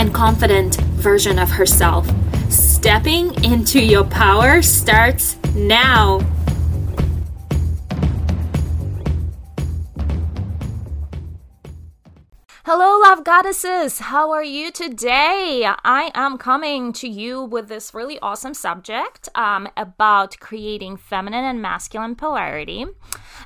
and confident version of herself. Stepping into your power starts now. Hello, love goddesses. How are you today? I am coming to you with this really awesome subject um, about creating feminine and masculine polarity.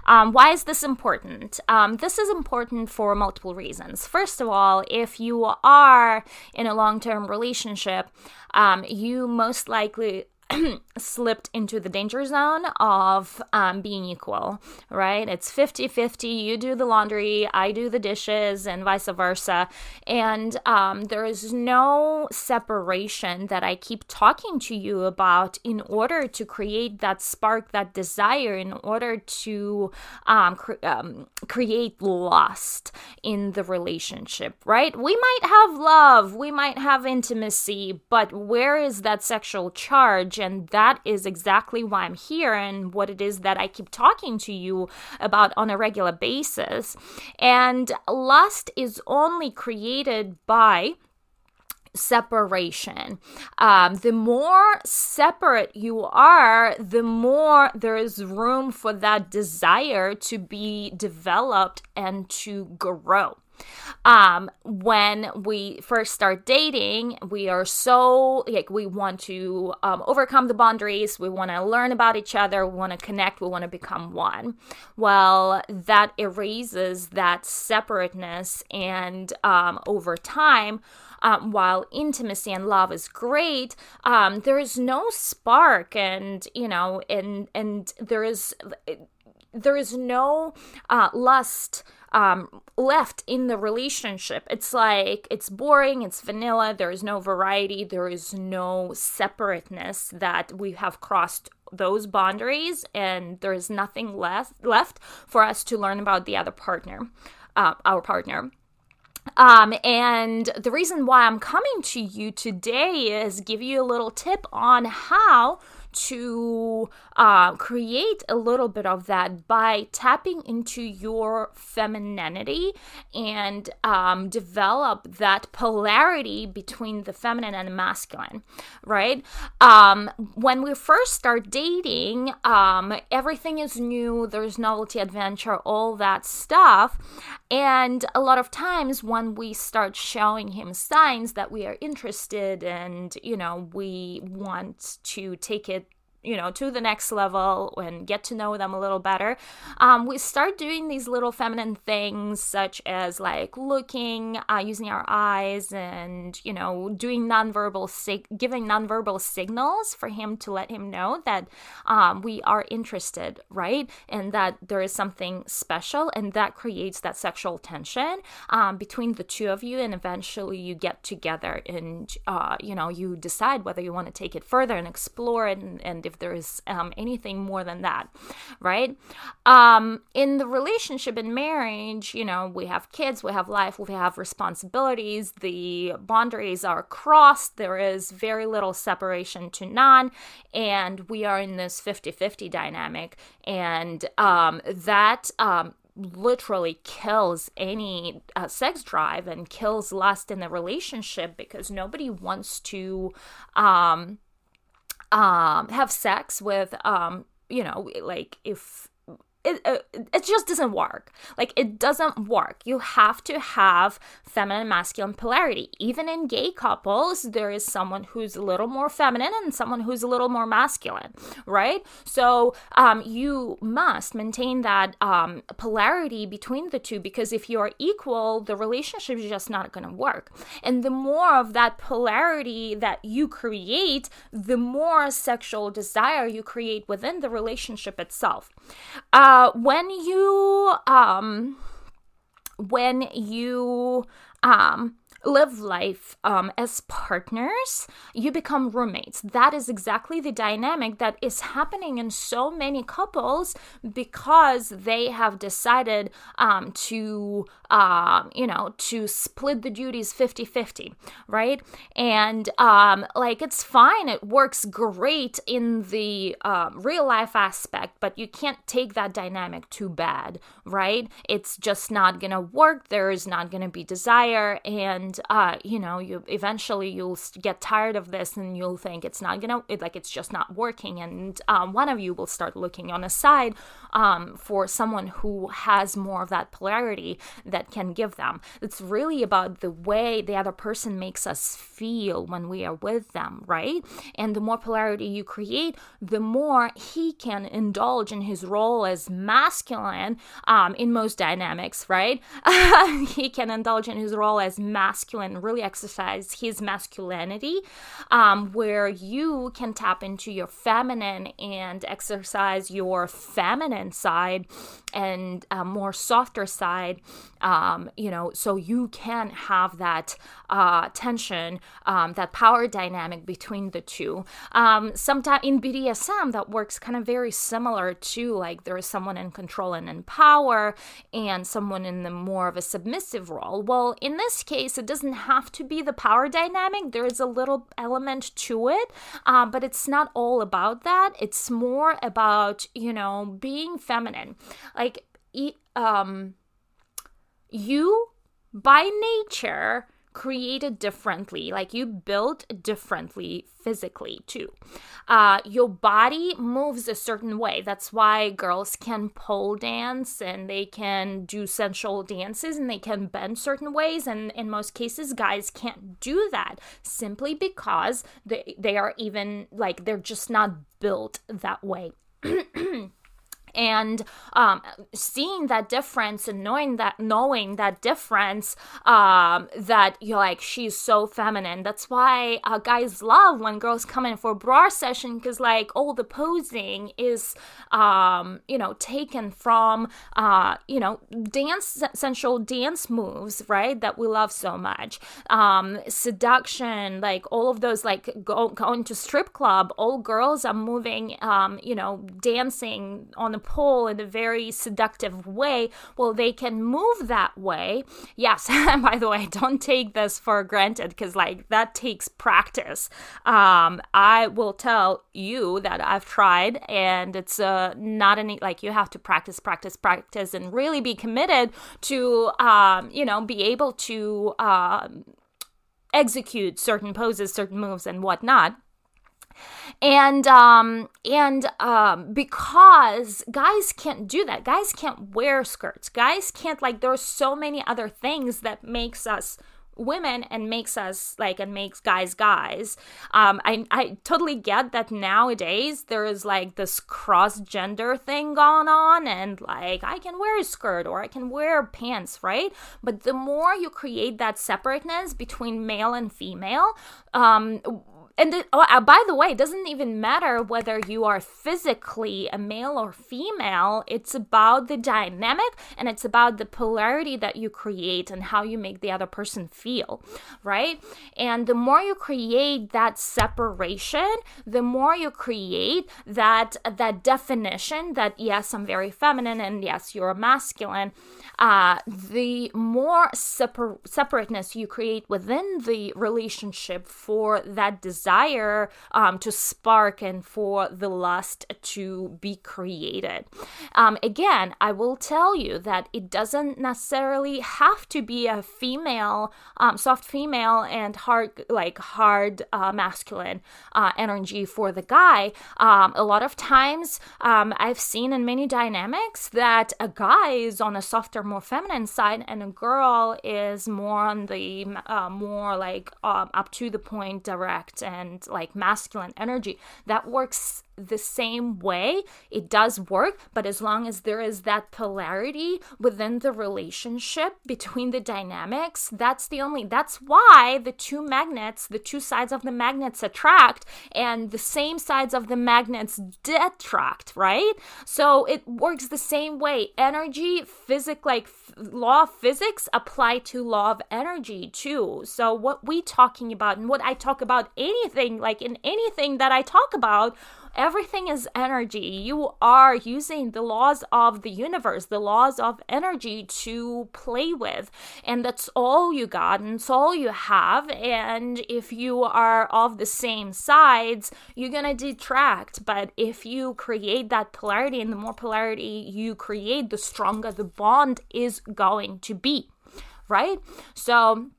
Um, why is this important? Um, this is important for multiple reasons. First of all, if you are in a long term relationship, um, you most likely slipped into the danger zone of um, being equal, right? It's 50 50. You do the laundry, I do the dishes, and vice versa. And um, there is no separation that I keep talking to you about in order to create that spark, that desire, in order to um, cre- um, create lust in the relationship, right? We might have love, we might have intimacy, but where is that sexual charge? And that is exactly why I'm here and what it is that I keep talking to you about on a regular basis. And lust is only created by separation. Um, the more separate you are, the more there is room for that desire to be developed and to grow. Um, when we first start dating, we are so like we want to um, overcome the boundaries, we want to learn about each other, we want to connect, we want to become one. Well, that erases that separateness, and um, over time, um, while intimacy and love is great, um, there is no spark, and you know, and and there is there is no uh, lust um, left in the relationship. It's like it's boring, it's vanilla, there is no variety, there is no separateness that we have crossed those boundaries, and there is nothing left left for us to learn about the other partner, uh, our partner. Um, and the reason why I'm coming to you today is give you a little tip on how to uh, create a little bit of that by tapping into your femininity and um, develop that polarity between the feminine and the masculine, right? Um, when we first start dating, um, everything is new, there's novelty, adventure, all that stuff. And a lot of times when we start showing him signs that we are interested and, you know, we want to take it you know to the next level and get to know them a little better. Um, we start doing these little feminine things such as like looking uh, using our eyes and you know doing nonverbal sig- giving nonverbal signals for him to let him know that um, we are interested right? And that there is something special and that creates that sexual tension um, between the two of you and eventually you get together and uh, you know you decide whether you want to take it further and explore it and, and if there is um, anything more than that, right? Um, in the relationship in marriage, you know, we have kids, we have life, we have responsibilities, the boundaries are crossed, there is very little separation to none, and we are in this 50 50 dynamic, and um, that um, literally kills any uh, sex drive and kills lust in the relationship because nobody wants to um um, have sex with, um, you know, like if it, it, it just doesn't work. Like, it doesn't work. You have to have feminine masculine polarity. Even in gay couples, there is someone who's a little more feminine and someone who's a little more masculine, right? So, um, you must maintain that um, polarity between the two because if you are equal, the relationship is just not going to work. And the more of that polarity that you create, the more sexual desire you create within the relationship itself. Uh, when you um when you um live life um, as partners, you become roommates. That is exactly the dynamic that is happening in so many couples because they have decided um, to, um, you know, to split the duties 50 50, right? And um, like it's fine, it works great in the um, real life aspect, but you can't take that dynamic too bad, right? It's just not gonna work. There is not gonna be desire, and uh, you know, you eventually you'll get tired of this, and you'll think it's not gonna, it, like it's just not working, and um, one of you will start looking on a side um, for someone who has more of that polarity that can give them. It's really about the way the other person makes us feel when we are with them, right? And the more polarity you create, the more he can indulge in his role as masculine um, in most dynamics, right? he can indulge in his role as masculine, really exercise his masculinity, um, where you can tap into your feminine and exercise your feminine side and a more softer side, um, you know, so you can have that uh, tension, um, that power dynamic between the two. Um, Sometimes in BDSM, that works kind of very similar to like there is someone in control and in power, and someone in the more of a submissive role. Well, in this case, it doesn't have to be the power dynamic. There is a little element to it, um, but it's not all about that. It's more about you know being feminine, like um, you by nature created differently, like you built differently physically too. Uh, your body moves a certain way. That's why girls can pole dance and they can do sensual dances and they can bend certain ways. And in most cases, guys can't do that simply because they, they are even like they're just not built that way. and um, seeing that difference and knowing that knowing that difference um, that you're like she's so feminine. That's why uh, guys love when girls come in for a boudoir session because like all the posing is um, you know taken from uh, you know dance sensual dance moves right that we love so much. Um, seduction like all of those like go, going to strip club all girls are moving um, you know dancing on the pole in a very seductive way, well, they can move that way. Yes, by the way, don't take this for granted because, like, that takes practice. Um, I will tell you that I've tried, and it's uh, not any like you have to practice, practice, practice, and really be committed to, um, you know, be able to. Um, execute certain poses, certain moves, and whatnot and um and um because guys can't do that. Guys can't wear skirts. Guys can't like there's so many other things that makes us women and makes us like and makes guys guys. Um i i totally get that nowadays there is like this cross gender thing going on and like i can wear a skirt or i can wear pants right? But the more you create that separateness between male and female um and oh, uh, by the way, it doesn't even matter whether you are physically a male or female. It's about the dynamic and it's about the polarity that you create and how you make the other person feel, right? And the more you create that separation, the more you create that that definition that yes, I'm very feminine and yes, you're masculine. Uh, the more separ- separateness you create within the relationship for that desire desire um, to spark and for the lust to be created. Um, again, I will tell you that it doesn't necessarily have to be a female, um, soft female, and hard, like hard uh, masculine uh, energy for the guy. Um, a lot of times, um, I've seen in many dynamics that a guy is on a softer, more feminine side, and a girl is more on the uh, more like um, up to the point, direct and like masculine energy that works the same way, it does work, but as long as there is that polarity within the relationship between the dynamics, that's the only, that's why the two magnets, the two sides of the magnets attract and the same sides of the magnets detract, right? So it works the same way. Energy, physics, like law of physics apply to law of energy too. So what we talking about and what I talk about anything, like in anything that I talk about, Everything is energy. You are using the laws of the universe, the laws of energy to play with. And that's all you got and it's all you have. And if you are of the same sides, you're going to detract. But if you create that polarity, and the more polarity you create, the stronger the bond is going to be. Right? So,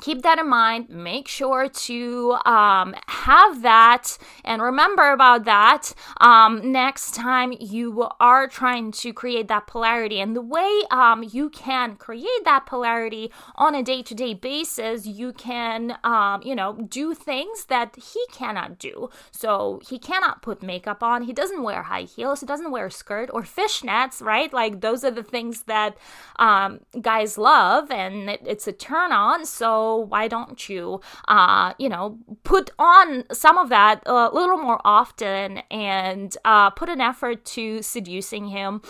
keep that in mind. Make sure to um, have that and remember about that um, next time you are trying to create that polarity. And the way um, you can create that polarity on a day to day basis, you can, um, you know, do things that he cannot do. So he cannot put makeup on, he doesn't wear high heels, he doesn't wear a skirt or fishnets, right? Like those are the things that um, guys love and it, it's a turn on. So why don't you, uh, you know, put on some of that a little more often and uh, put an effort to seducing him,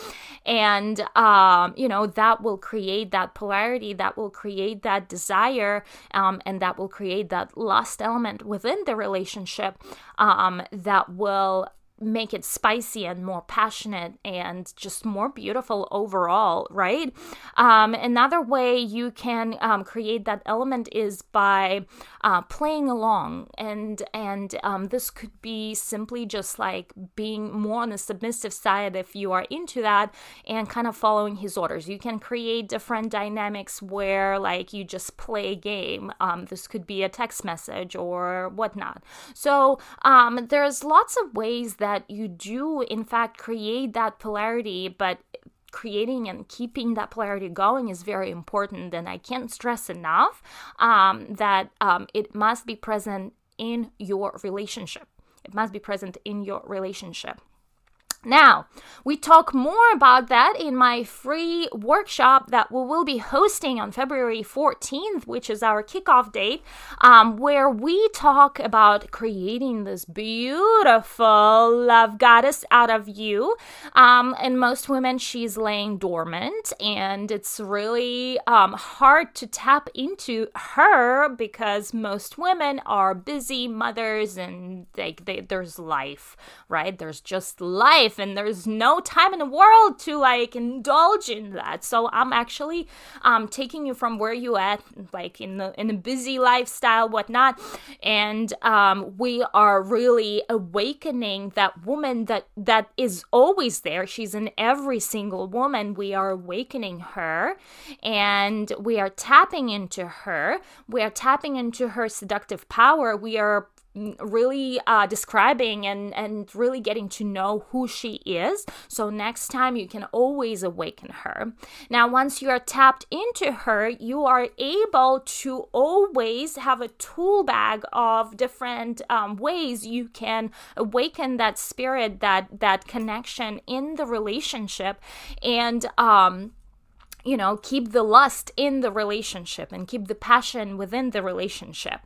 and um, you know that will create that polarity, that will create that desire, um, and that will create that lust element within the relationship um, that will make it spicy and more passionate and just more beautiful overall, right? Um, another way you can um, create that element is by uh, playing along, and and um, this could be simply just like being more on the submissive side if you are into that, and kind of following his orders. You can create different dynamics where like you just play a game. Um, this could be a text message or whatnot. So um, there's lots of ways that that you do, in fact, create that polarity, but creating and keeping that polarity going is very important. And I can't stress enough um, that um, it must be present in your relationship. It must be present in your relationship. Now, we talk more about that in my free workshop that we will be hosting on February 14th, which is our kickoff date, um, where we talk about creating this beautiful love goddess out of you. Um, and most women, she's laying dormant, and it's really um, hard to tap into her because most women are busy mothers and they, they, there's life, right? There's just life life and there's no time in the world to like indulge in that. So i'm actually um taking you from where you at like in the in a busy lifestyle whatnot. And um we are really awakening that woman that that is always there. She's in every single woman. We are awakening her and we are tapping into her. We are tapping into her seductive power. We are really uh, describing and and really getting to know who she is. So next time you can always awaken her. Now once you are tapped into her you are able to always have a tool bag of different um, ways you can awaken that spirit that that connection in the relationship. And um you know, keep the lust in the relationship and keep the passion within the relationship.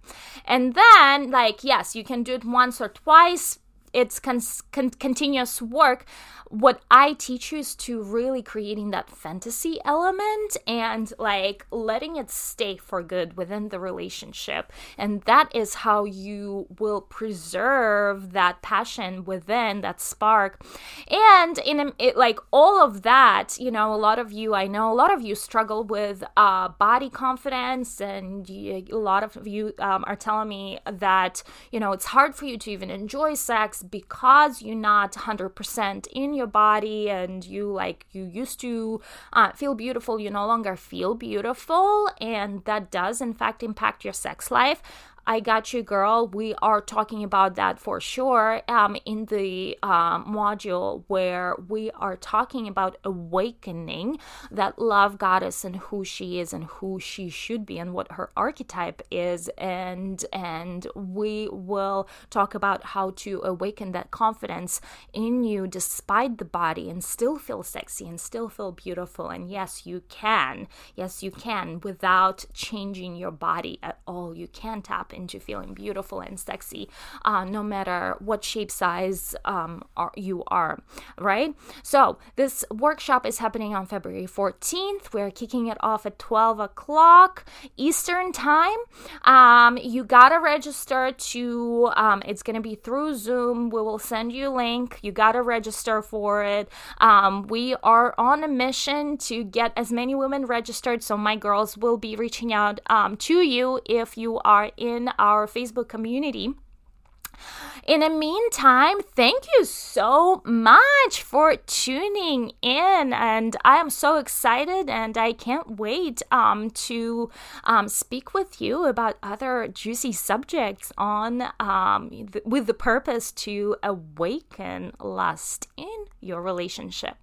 And then, like, yes, you can do it once or twice. It's con- con- continuous work, what I teach you is to really creating that fantasy element and like letting it stay for good within the relationship. And that is how you will preserve that passion within that spark. And in it, like all of that, you know, a lot of you, I know a lot of you struggle with uh, body confidence, and you, a lot of you um, are telling me that, you know, it's hard for you to even enjoy sex because you're not 100% in your body and you like you used to uh, feel beautiful you no longer feel beautiful and that does in fact impact your sex life I got you, girl. We are talking about that for sure um, in the um, module where we are talking about awakening that love goddess and who she is and who she should be and what her archetype is. And and we will talk about how to awaken that confidence in you despite the body and still feel sexy and still feel beautiful. And yes you can. Yes you can without changing your body at all. You can tap into feeling beautiful and sexy uh, no matter what shape size um, are, you are right? So this workshop is happening on february 14th we're kicking it off at 12 o'clock eastern time. Um, you gotta register to um, it's gonna be through zoom. We will send you a link. You gotta register for it. Um, we are on a mission to get as many women registered so my girls will be reaching out um, to you if you are in our Facebook community. In the meantime, thank you so much for tuning in, and I am so excited, and I can't wait um, to um, speak with you about other juicy subjects on um, th- with the purpose to awaken lust in your relationship.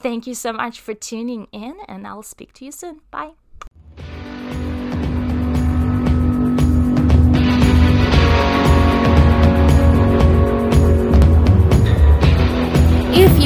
Thank you so much for tuning in, and I'll speak to you soon. Bye.